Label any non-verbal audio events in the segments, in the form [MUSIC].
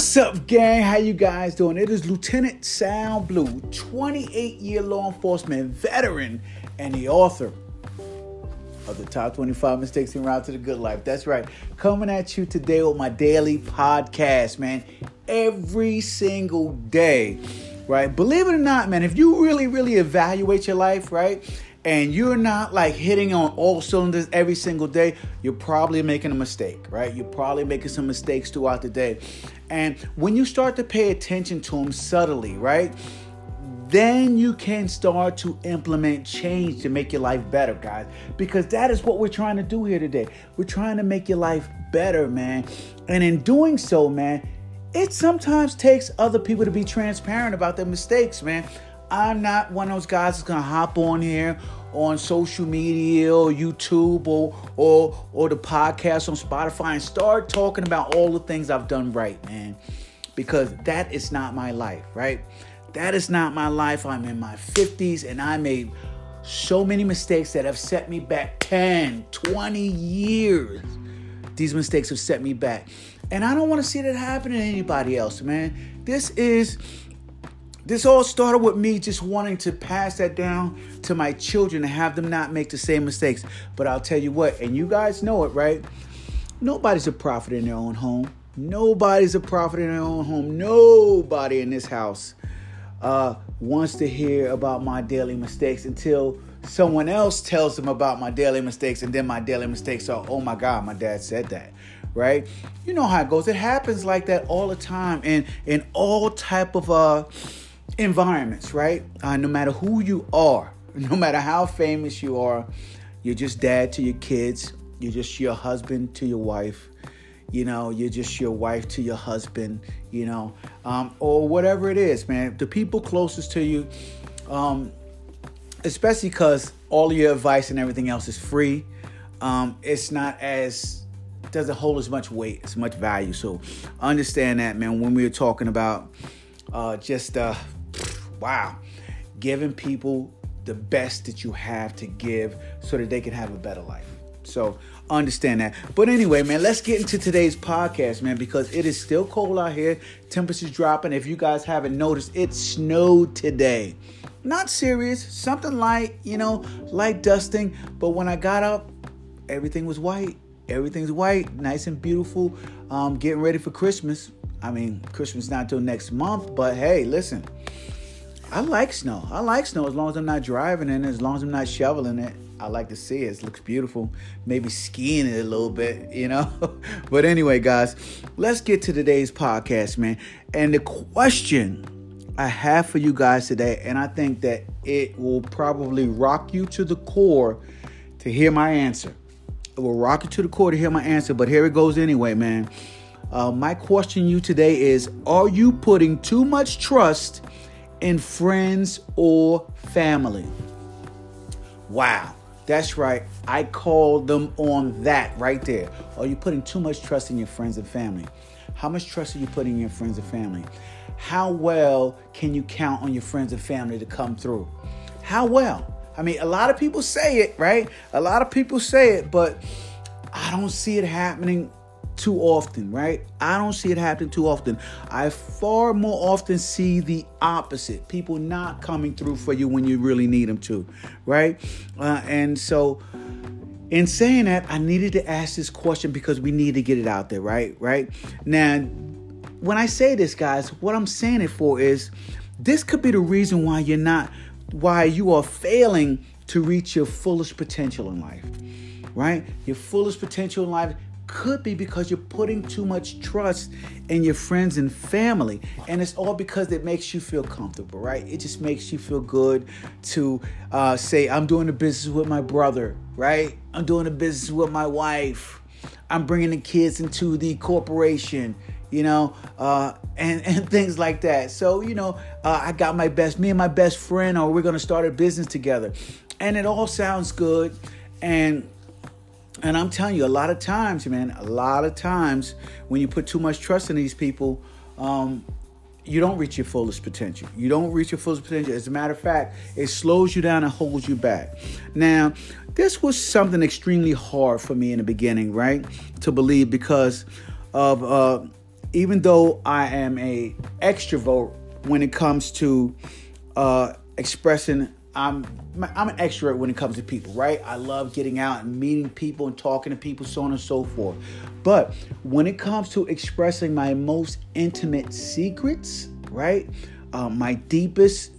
What's up, gang? How you guys doing? It is Lieutenant Sal Blue, 28-year law enforcement veteran and the author of the top 25 mistakes en route to the good life. That's right. Coming at you today with my daily podcast, man. Every single day, right? Believe it or not, man, if you really, really evaluate your life, right? and you're not like hitting on all cylinders every single day, you're probably making a mistake, right? You're probably making some mistakes throughout the day. And when you start to pay attention to them subtly, right? Then you can start to implement change to make your life better, guys. Because that is what we're trying to do here today. We're trying to make your life better, man. And in doing so, man, it sometimes takes other people to be transparent about their mistakes, man. I'm not one of those guys that's gonna hop on here on social media or YouTube or or or the podcast on Spotify and start talking about all the things I've done right, man. Because that is not my life, right? That is not my life. I'm in my 50s and I made so many mistakes that have set me back 10, 20 years. These mistakes have set me back. And I don't want to see that happen to anybody else, man. This is this all started with me just wanting to pass that down to my children and have them not make the same mistakes. But I'll tell you what, and you guys know it, right? Nobody's a prophet in their own home. Nobody's a prophet in their own home. Nobody in this house uh, wants to hear about my daily mistakes until someone else tells them about my daily mistakes, and then my daily mistakes are, oh my God, my dad said that right you know how it goes it happens like that all the time and in all type of uh environments, right? Uh, no matter who you are, [LAUGHS] no matter how famous you are, you're just dad to your kids, you're just your husband to your wife, you know, you're just your wife to your husband, you know, um, or whatever it is, man. The people closest to you, um, especially because all your advice and everything else is free, um, it's not as doesn't hold as much weight, as much value. So understand that, man. When we were talking about uh, just uh, wow, giving people the best that you have to give so that they can have a better life. So understand that. But anyway, man, let's get into today's podcast, man, because it is still cold out here. Temperatures dropping. If you guys haven't noticed, it snowed today. Not serious, something light, you know, light dusting. But when I got up, everything was white. Everything's white, nice and beautiful. Um, getting ready for Christmas. I mean, Christmas is not till next month, but hey, listen, I like snow. I like snow as long as I'm not driving in it, as long as I'm not shoveling it. I like to see it. It looks beautiful. Maybe skiing it a little bit, you know? [LAUGHS] but anyway, guys, let's get to today's podcast, man. And the question I have for you guys today, and I think that it will probably rock you to the core to hear my answer. It will rock you to the core to hear my answer, but here it goes anyway, man. Uh, my question to you today is Are you putting too much trust in friends or family. Wow, that's right. I called them on that right there. Are you putting too much trust in your friends and family? How much trust are you putting in your friends and family? How well can you count on your friends and family to come through? How well? I mean, a lot of people say it, right? A lot of people say it, but I don't see it happening too often, right? I don't see it happening too often. I far more often see the opposite people not coming through for you when you really need them to, right? Uh, and so, in saying that, I needed to ask this question because we need to get it out there, right? Right now, when I say this, guys, what I'm saying it for is this could be the reason why you're not, why you are failing to reach your fullest potential in life, right? Your fullest potential in life could be because you're putting too much trust in your friends and family. And it's all because it makes you feel comfortable, right? It just makes you feel good to uh, say, I'm doing a business with my brother, right? I'm doing a business with my wife. I'm bringing the kids into the corporation, you know, uh, and, and [LAUGHS] things like that. So, you know, uh, I got my best, me and my best friend, or we're going to start a business together. And it all sounds good. And and I'm telling you, a lot of times, man, a lot of times when you put too much trust in these people, um, you don't reach your fullest potential. You don't reach your fullest potential. As a matter of fact, it slows you down and holds you back. Now, this was something extremely hard for me in the beginning, right? To believe because of uh, even though I am a extrovert when it comes to uh, expressing, I'm I'm an extrovert when it comes to people, right? I love getting out and meeting people and talking to people, so on and so forth. But when it comes to expressing my most intimate secrets, right? Um, my deepest,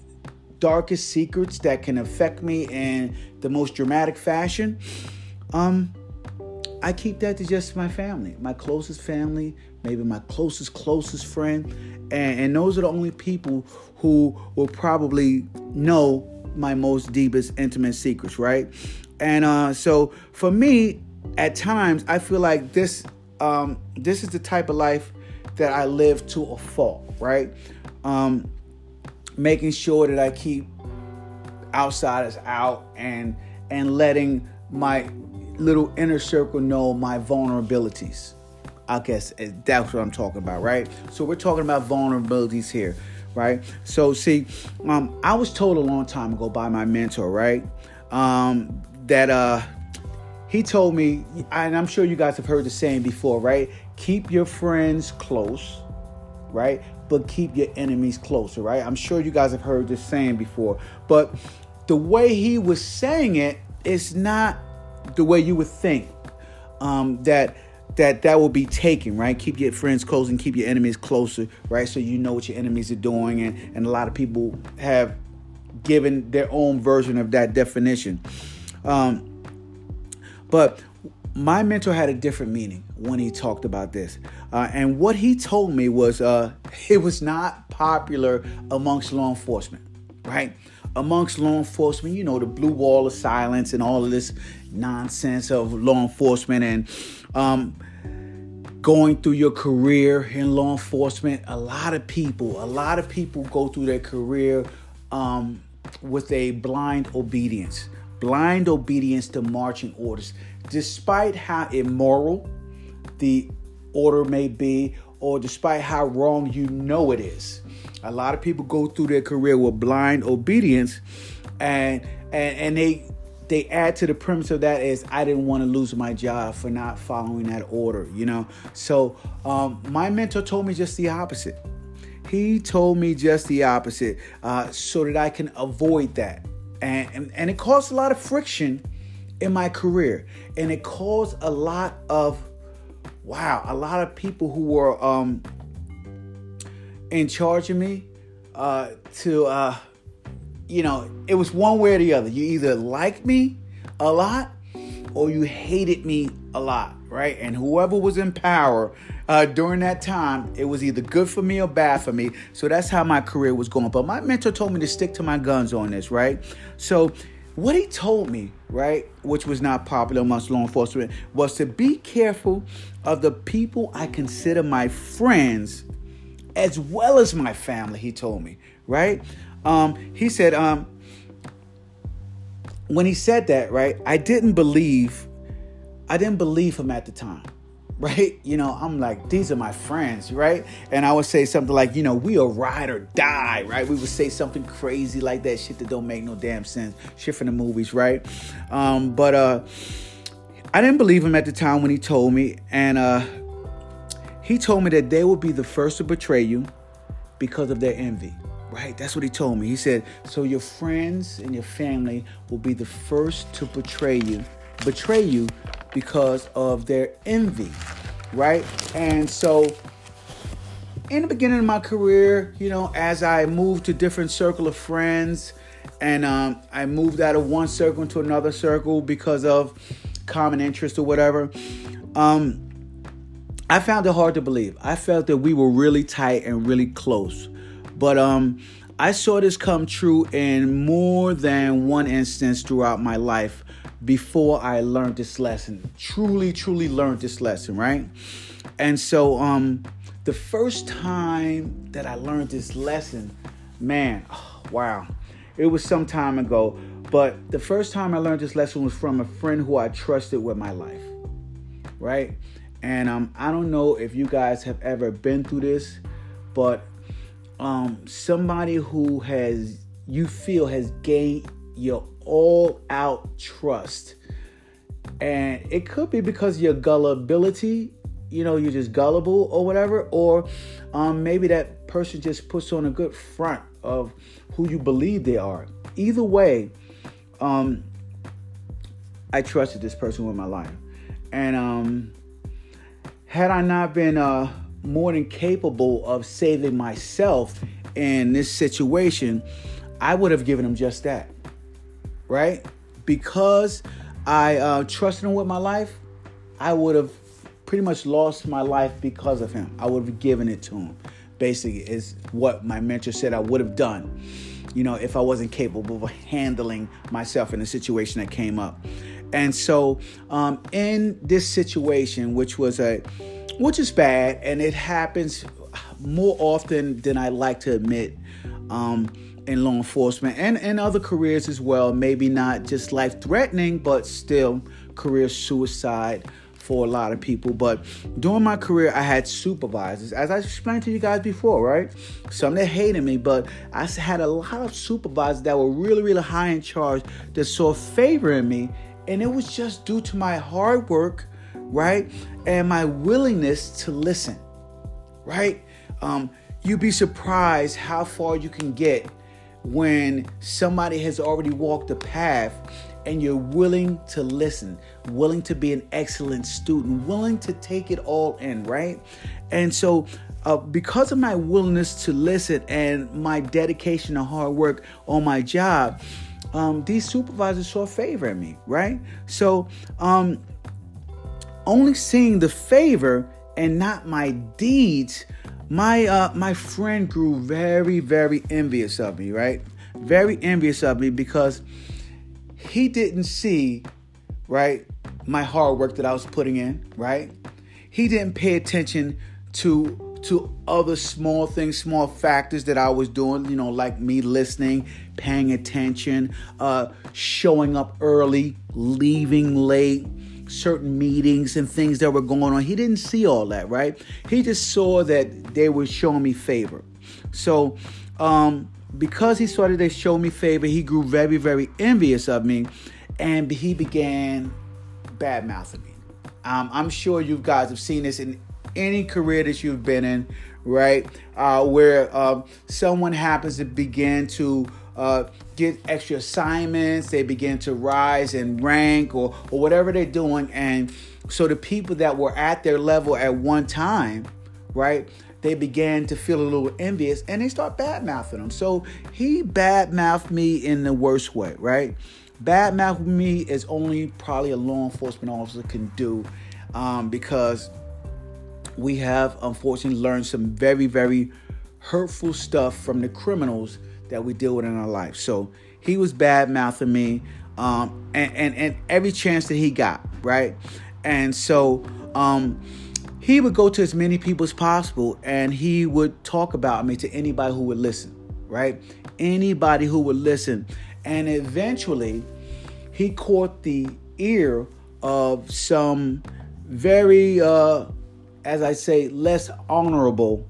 darkest secrets that can affect me in the most dramatic fashion, um, I keep that to just my family, my closest family, maybe my closest, closest friend. And, and those are the only people who will probably know my most deepest, intimate secrets, right? And uh, so for me, at times, I feel like this um, this is the type of life that I live to a fault, right? Um, making sure that I keep outsiders out and and letting my little inner circle know my vulnerabilities. I guess that's what I'm talking about, right? So we're talking about vulnerabilities here, right? So see, um, I was told a long time ago by my mentor, right, um, that uh, he told me, and I'm sure you guys have heard the saying before, right? Keep your friends close, right? But keep your enemies closer, right? I'm sure you guys have heard this saying before, but the way he was saying it is not the way you would think um, that that that will be taken right? Keep your friends close and keep your enemies closer right? So you know what your enemies are doing and and a lot of people have given their own version of that definition. Um, but my mentor had a different meaning when he talked about this. Uh, and what he told me was uh, [LAUGHS] it was not popular amongst law enforcement right? Amongst law enforcement, you know, the blue wall of silence and all of this nonsense of law enforcement and um, going through your career in law enforcement. A lot of people, a lot of people go through their career um, with a blind obedience, blind obedience to marching orders, despite how immoral the order may be, or despite how wrong you know it is. A lot of people go through their career with blind obedience, and and and they they add to the premise of that is I didn't want to lose my job for not following that order, you know. So um, my mentor told me just the opposite. He told me just the opposite, uh, so that I can avoid that, and, and and it caused a lot of friction in my career, and it caused a lot of wow, a lot of people who were um, in charge of me uh, to, uh, you know, it was one way or the other. You either liked me a lot or you hated me a lot, right? And whoever was in power uh, during that time, it was either good for me or bad for me. So that's how my career was going. But my mentor told me to stick to my guns on this, right? So what he told me, right, which was not popular amongst law enforcement, was to be careful of the people I consider my friends as well as my family, he told me, right? Um, he said, um, when he said that, right, I didn't believe, I didn't believe him at the time, [LAUGHS] right? You know, I'm like, these are my friends, right? And I would say something like, you know, we are ride or die, right? We would say something crazy like that, shit that don't make no damn sense, shit from the movies, right? Um, but uh, I didn't believe him at the time when he told me, and uh, he told me that they will be the first to betray you because of their envy. Right? That's what he told me. He said, so your friends and your family will be the first to betray you, betray you because of their envy. Right? And so in the beginning of my career, you know, as I moved to different circle of friends, and um, I moved out of one circle into another circle because of common interest or whatever. Um, I found it hard to believe. I felt that we were really tight and really close. But um I saw this come true in more than one instance throughout my life before I learned this lesson. Truly, truly learned this lesson, right? And so um the first time that I learned this lesson, man, oh, wow. It was some time ago, but the first time I learned this lesson was from a friend who I trusted with my life. Right? And um, I don't know if you guys have ever been through this, but um, somebody who has you feel has gained your all out trust. And it could be because your gullibility you know you're just gullible or whatever, or um, maybe that person just puts on a good front of who you believe they are. Either way, um, I trusted this person with my life, and um, had I not been uh, more than capable of saving myself in this situation, I would have given him just that, right? Because I uh, trusted him with my life, I would have pretty much lost my life because of him. I would have given it to him. Basically, is what my mentor said I would have done. You know, if I wasn't capable of handling myself in a situation that came up. And so, um, in this situation, which was a, which is bad, and it happens more often than I like to admit. Um, in law enforcement and, and other careers as well. Maybe not just life threatening, but still career suicide for a lot of people. But during my career, I had supervisors, as I explained to you guys before, right? Some that hated me, but I had a lot of supervisors that were really, really high in charge that saw favor in me. And it was just due to my hard work, right? And my willingness to listen, right? Um, you'd be surprised how far you can get when somebody has already walked the path and you're willing to listen, willing to be an excellent student, willing to take it all in, right? And so, uh, because of my willingness to listen and my dedication and hard work on my job, um, these supervisors saw favor in me, right? So, um, only seeing the favor and not my deeds my uh my friend grew very very envious of me right? Very envious of me because he didn't see right my hard work that i was putting in right? He didn't pay attention to to other small things small factors that i was doing you know like me listening paying attention uh showing up early leaving late certain meetings and things that were going on. He didn't see all that, right? He just saw that they were showing me favor. So, um, because he saw that they showed me favor, he grew very, very envious of me, and he began bad mouthing me. Um, I'm sure you guys have seen this in any career that you've been in, right? Uh, where uh, someone happens to begin to uh, get extra assignments, they begin to rise in rank or, or whatever they're doing. And so the people that were at their level at one time, right, they began to feel a little envious and they start bad mouthing them. So he bad mouthed me in the worst way, right? Bad mouthing me is only probably a law enforcement officer can do um, because we have unfortunately learned some very, very hurtful stuff from the criminals that we deal with in our life. So he was bad mouthing me, um, and, and and every chance that he got, right? And so um, he would go to as many people as possible, and he would talk about me to anybody who would listen, right? Anybody who would listen, and eventually he caught the ear of some very, uh, as I say, less honorable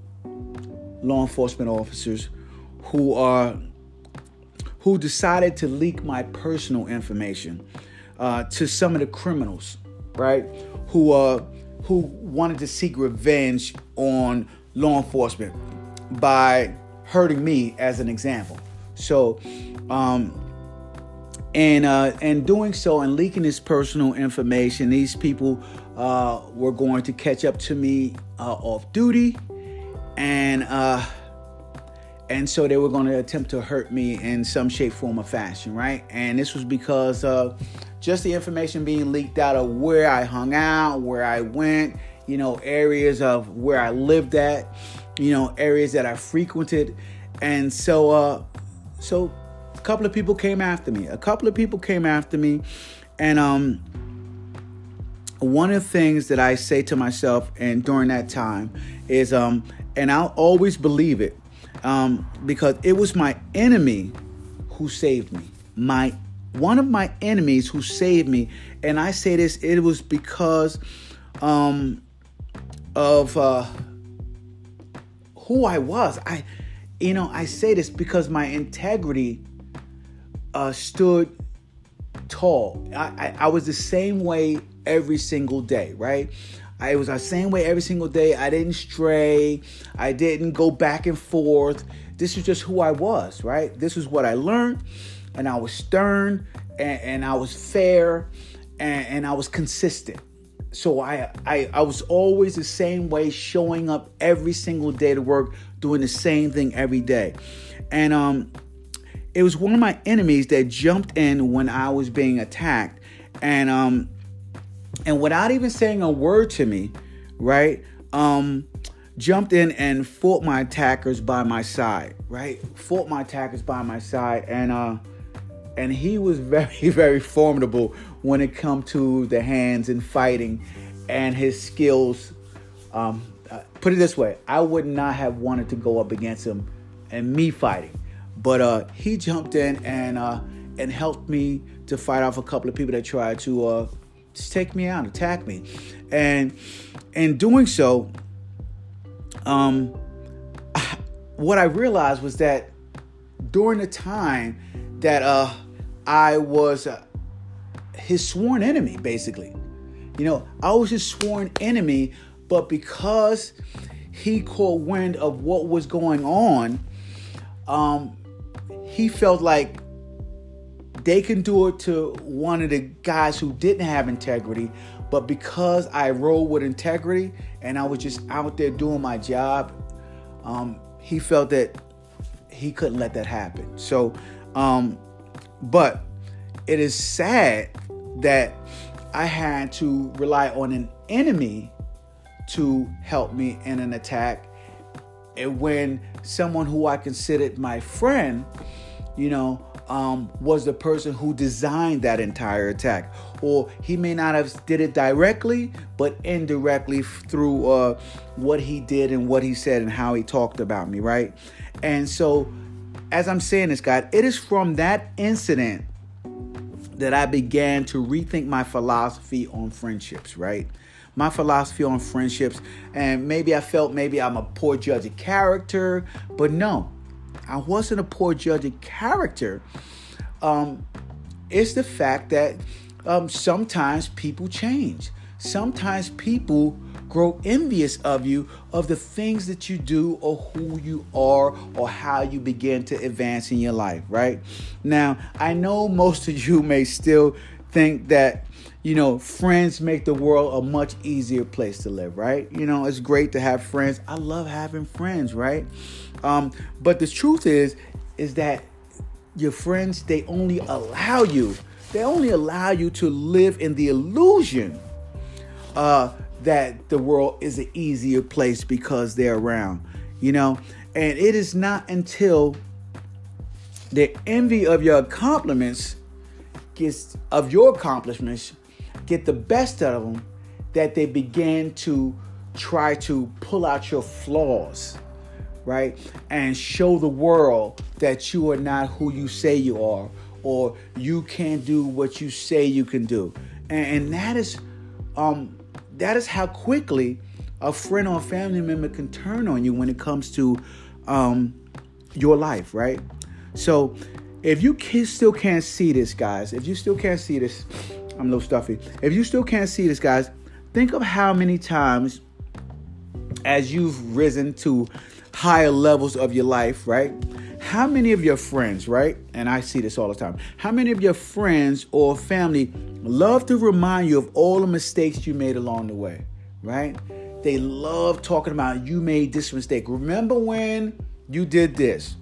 law enforcement officers who are who decided to leak my personal information uh, to some of the criminals, right? Who uh, who wanted to seek revenge on law enforcement by hurting me as an example. So, um, and uh, and doing so and leaking this personal information, these people uh, were going to catch up to me uh, off duty, and uh, and so they were going to attempt to hurt me in some shape, form, or fashion, right? And this was because of just the information being leaked out of where I hung out, where I went, you know, areas of where I lived at, you know, areas that I frequented, and so, uh, so a couple of people came after me. A couple of people came after me, and um, one of the things that I say to myself, and during that time, is um, and I'll always believe it um, because it was my enemy who saved me. My one of my enemies who saved me, and I say this, it was because um, of uh, who I was. I, you know, I say this because my integrity uh, stood tall. I, I, I was the same way every single day, right? I, was the same way every single day. I didn't stray. I didn't go back and forth. This is just who I was, right? This is what I learned, and I was stern, and, and I was fair, and, and I was consistent. So I, I I was always the same way, showing up every single day to work, doing the same thing every day, and um, it was one of my enemies that jumped in when I was being attacked, and um, and without even saying a word to me, right? Um, jumped in and fought my attackers by my side, right? Fought my attackers by my side, and uh, and he was [LAUGHS] very, very formidable when it come to the hands and fighting, and his skills. Um, uh, put it this way: I would not have wanted to go up against him and me fighting, but uh, he jumped in and uh, and helped me to fight off a couple of people that tried to uh, just take me out, attack me, and in doing so, um, [SIGHS] what I realized was that during the time that uh, I was uh, his sworn enemy, basically. You know, I was his sworn enemy, but because he caught wind of what was going on, um, he felt like they can do it to one of the guys who didn't have integrity, but because I rolled with integrity and I was just out there doing my job, um, he felt that he couldn't let that happen. So, um, but it is sad that I had to rely on an enemy to help me in an attack. And when someone who I considered my friend, you know, um, was the person who designed that entire attack, or he may not have did it directly, but indirectly through uh, what he did and what he said and how he talked about me, right? And so, as I'm saying this, God, it is from that incident that I began to rethink my philosophy on friendships, right? My philosophy on friendships, and maybe I felt maybe I'm a poor judge of character, but no, I wasn't a poor judge of character. Um, it's the fact that um, sometimes people change. Sometimes people grow envious of you, of the things that you do, or who you are, or how you begin to advance in your life, right? Now, I know most of you may still think that you know, friends make the world a much easier place to live, right? You know, it's great to have friends. I love having friends, right? Um, but the truth is, is that your friends, they only allow you, they only allow you to live in the illusion uh, that the world is an easier place because they're around, you know? And it is not until the envy of your accomplishments gets of your accomplishments get the best out of them that they begin to try to pull out your flaws right? And show the world that you are not who you say you are, or you can't do what you say you can do. And, and that is um that is how quickly a friend or a family member can turn on you when it comes to um your life, right? So if you can, still can't see this, guys, if you still can't see this, I'm a little stuffy. If you still can't see this, guys, think of how many times as you've risen to higher levels of your life, right? How many of your friends, right? And I see this all the time. How many of your friends or family love to remind you of all the mistakes you made along the way, right? They love talking about you made this mistake. Remember when you did this?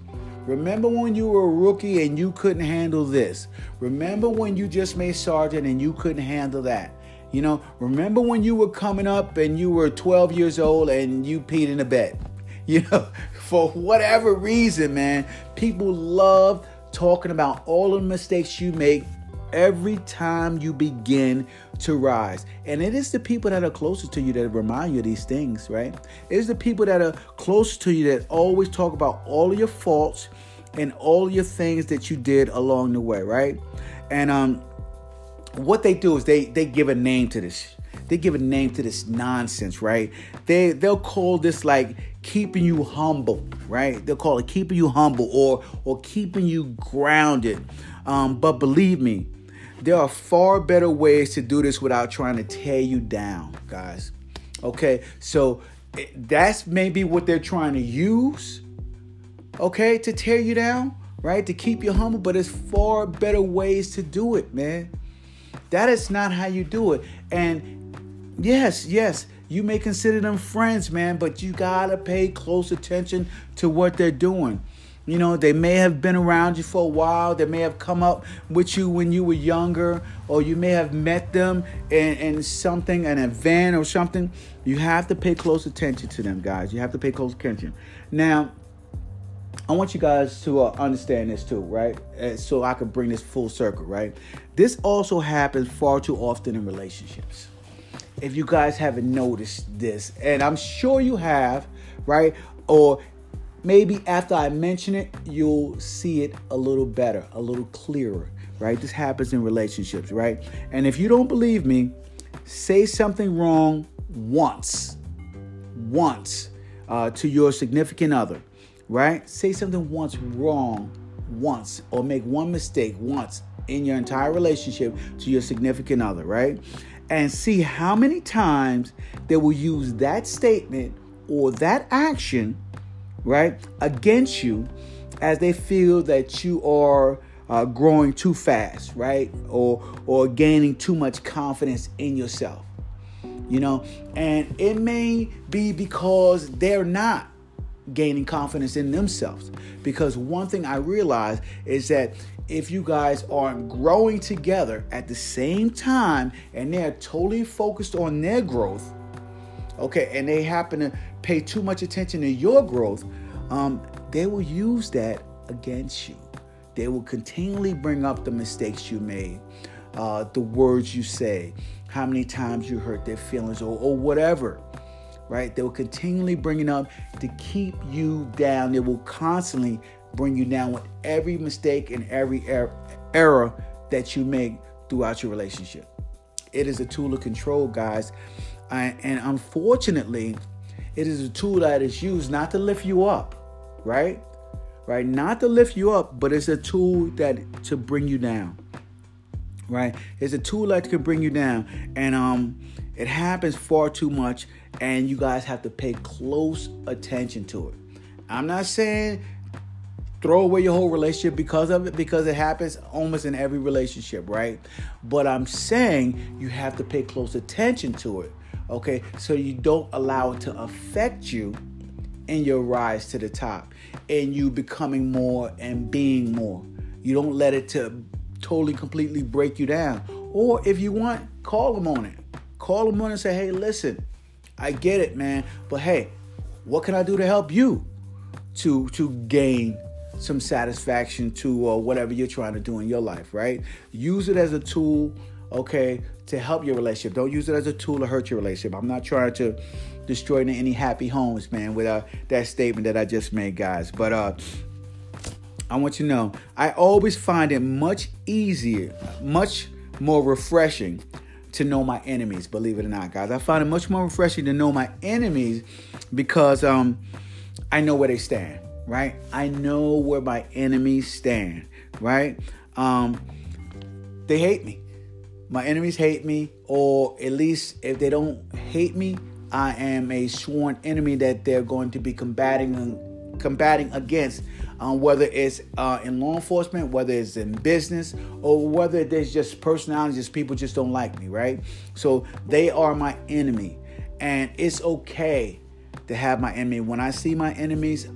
Remember when you were a rookie and you couldn't handle this? Remember when you just made sergeant and you couldn't handle that? You know, remember when you were coming up and you were 12 years old and you peed in a bed? [LAUGHS] You know, for whatever reason, man, people love talking about all the mistakes you make every time you begin to rise. And it is the people that are closest to you that remind you of these things, right? It is the people that are close to you that always talk about all your faults and all your things that you did along the way, right? And um what they do is they they give a name to this they give a name to this nonsense, right? They they'll call this like keeping you humble, right? They'll call it keeping you humble or or keeping you grounded. Um, but believe me, there are far better ways to do this without trying to tear you down, guys. Okay, so eh, that's maybe what they're trying to use, okay, to tear you down, right? To keep you humble, but there's far better ways to do it, man. That is not how you do it. And yes, yes, you may consider them friends, man, but you gotta pay close attention to what they're doing. You know, they may have been around you for a while. They may have come up with you when you were younger, or you may have met them in, in something, an event or something. You have to pay close attention to them, guys. You have to pay close attention. Now, I want you guys to uh, understand this too, right? So I can bring this full circle, right? This also happens far too often in relationships. If you guys haven't noticed this, and I'm sure you have, right? Or maybe after I mention it, you'll see it a little better, a little clearer, right? This happens in relationships, right? And if you don't believe me, say something wrong once, once uh, to your significant other, right? Say something once wrong once, or make one mistake once in your entire relationship to your significant other, right? And see how many times they will use that statement or that action right, against you as they feel that you are uh, growing too fast, right, or or gaining too much confidence in yourself. You know, and it may be because they're not gaining confidence in themselves. Because one thing I realize is that if you guys aren't growing together at the same time and they're totally focused on their growth, okay, and they happen to pay too much attention to your growth, um, they will use that against you. They will continually bring up the mistakes you made, uh, the words you say, how many times you hurt their feelings, or, or whatever. Right? They will continually bring it up to keep you down. They will constantly bring you down with every mistake and every er- error that you make throughout your relationship. It is a tool of control, guys. I, and unfortunately, it is a tool that is used not to lift you up, right? Right? Not to lift you up, but it's a tool that to bring you down. Right? It's a tool that can bring you down. And um it happens far too much and you guys have to pay close attention to it. I'm not saying throw away your whole relationship because of it because it happens almost in every relationship, right? But I'm saying you have to pay close attention to it, okay? So you don't allow it to affect you in your rise to the top and you becoming more and being more. You don't let it to totally completely break you down. Or if you want, call them on it. Call them on and say, "Hey, listen, I get it, man, but hey, what can I do to help you to to gain some satisfaction to uh, whatever you're trying to do in your life, right? Use it as a tool, okay, to help your relationship. Don't use it as a tool to hurt your relationship. I'm not trying to destroy any happy homes, man, with uh, that statement that I just made, guys. But uh, I want you to know, I always find it much easier, much more refreshing to know my enemies, believe it or not, guys. I find it much more refreshing to know my enemies because um, I know where they stand, right? I know where my enemies stand, right? Um, they hate me. My enemies hate me, or at least if they don't hate me, I am a sworn enemy that they're going to be combating combating against, um, whether it's uh, in law enforcement, whether it's in business, or whether there's just personalities, just people just don't like me, right? So they are my enemy, and it's okay to have my enemy. When I see my enemies,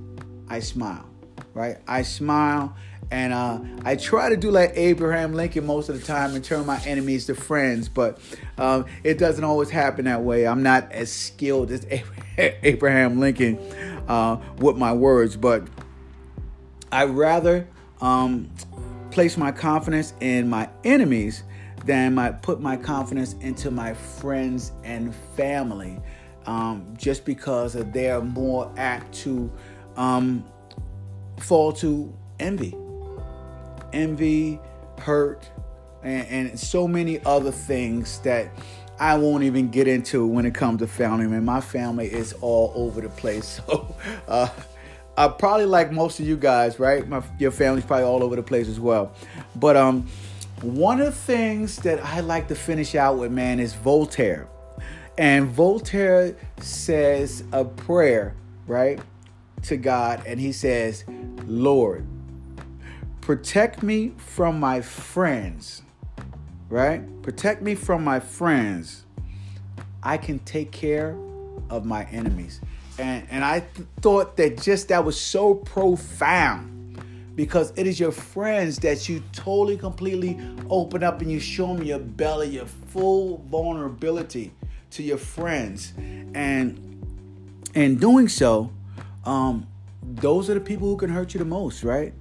I smile, right? I smile and uh, I try to do like Abraham Lincoln most of the time and turn my enemies to friends, but um, it doesn't always happen that way. I'm not as skilled as [LAUGHS] Abraham Lincoln uh, with my words, but I rather um, place my confidence in my enemies than my put my confidence into my friends and family, um, just because they're more apt to um, fall to envy envy, hurt, and, and so many other things that I won't even get into when it comes to family. Man, my family is all over the place. [LAUGHS] So, uh, I probably like most of you guys, right? My your family's probably all over the place as well. But um, one of the things that I like to finish out with, man, is Voltaire. And Voltaire says a prayer, right, to God, and he says, Lord, protect me from my friends, right? Protect me from my friends. I can take care of my enemies. And, and I th- thought that just that was so profound because it is your friends that you totally, completely open up and you show them your belly, your full vulnerability to your friends. And in doing so, um, those are the people who can hurt you the most, right?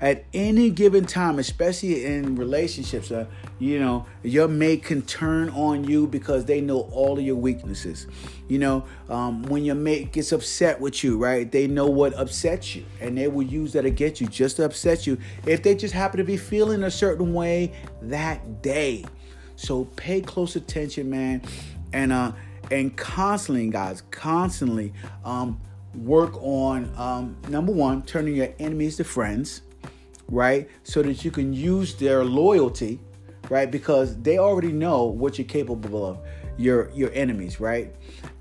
At any given time, especially in relationships, uh, you know, your mate can turn on you because they know all of your weaknesses. You know, um, when your mate gets upset with you, right, they know what upsets you and they will use that against you just to upset you if they just happen to be feeling a certain way that day. So pay close attention, man. And, uh, and constantly, guys, constantly, um, work on um, number one, turning your enemies to friends, right? So that you can use their loyalty, right? Because they already know what you're capable of. Your your enemies, right?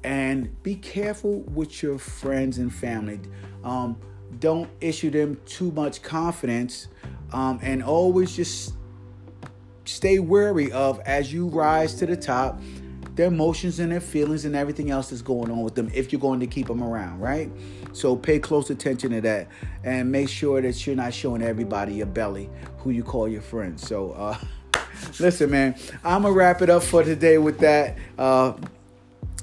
And be careful with your friends and family. Um, don't issue them too much confidence, um, and always just stay wary of as you rise to the top their emotions and their feelings and everything else that's going on with them if you're going to keep them around, right? So pay close attention to that and make sure that you're not showing everybody your belly who you call your friends. So, uh, [LAUGHS] listen, man, I'm gonna wrap it up for today with that. Uh,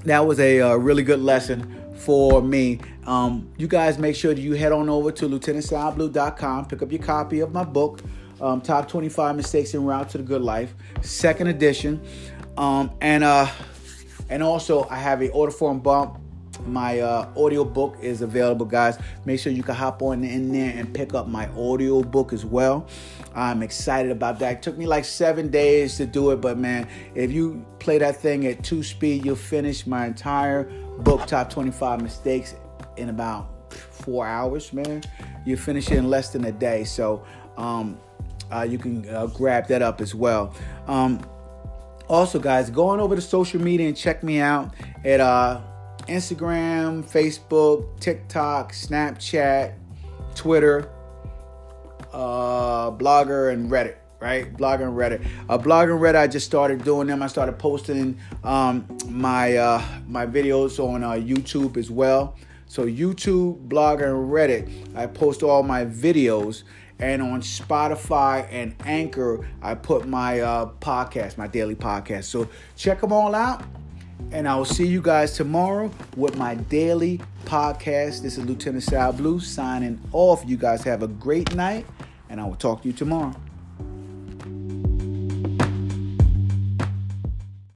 that was a uh, really good lesson for me. Um, you guys make sure that you head on over to lieutenantsalblue.com, pick up your copy of my book, um, Top 25 Mistakes en Route to the Good Life, second edition. Um, and uh, and also I have a order form bump. My uh, audio book is available, guys. Make sure you can hop on in there and pick up my audio book as well. I'm excited about that. It took me like seven days to do it, but man, if you play that thing at two speed, you'll finish my entire book, Top 25 Mistakes, in about four hours, man. You finish it in less than a day. So um, uh, you can uh, grab that up as well. Um, also, guys, go on over to social media and check me out at uh, Instagram, Facebook, TikTok, Snapchat, Twitter, uh, Blogger, and Reddit. Right, Blogger and Reddit. Uh, Blogger and Reddit, I just started doing them. I started posting um, my uh, my videos on uh, YouTube as well. So YouTube, Blogger, and Reddit, I post all my videos and on Spotify and Anchor, I put my uh, podcast, my daily podcast. So check them all out. And I will see you guys tomorrow with my daily podcast. This is Lieutenant Sal Blue signing off. You guys have a great night, and I will talk to you tomorrow.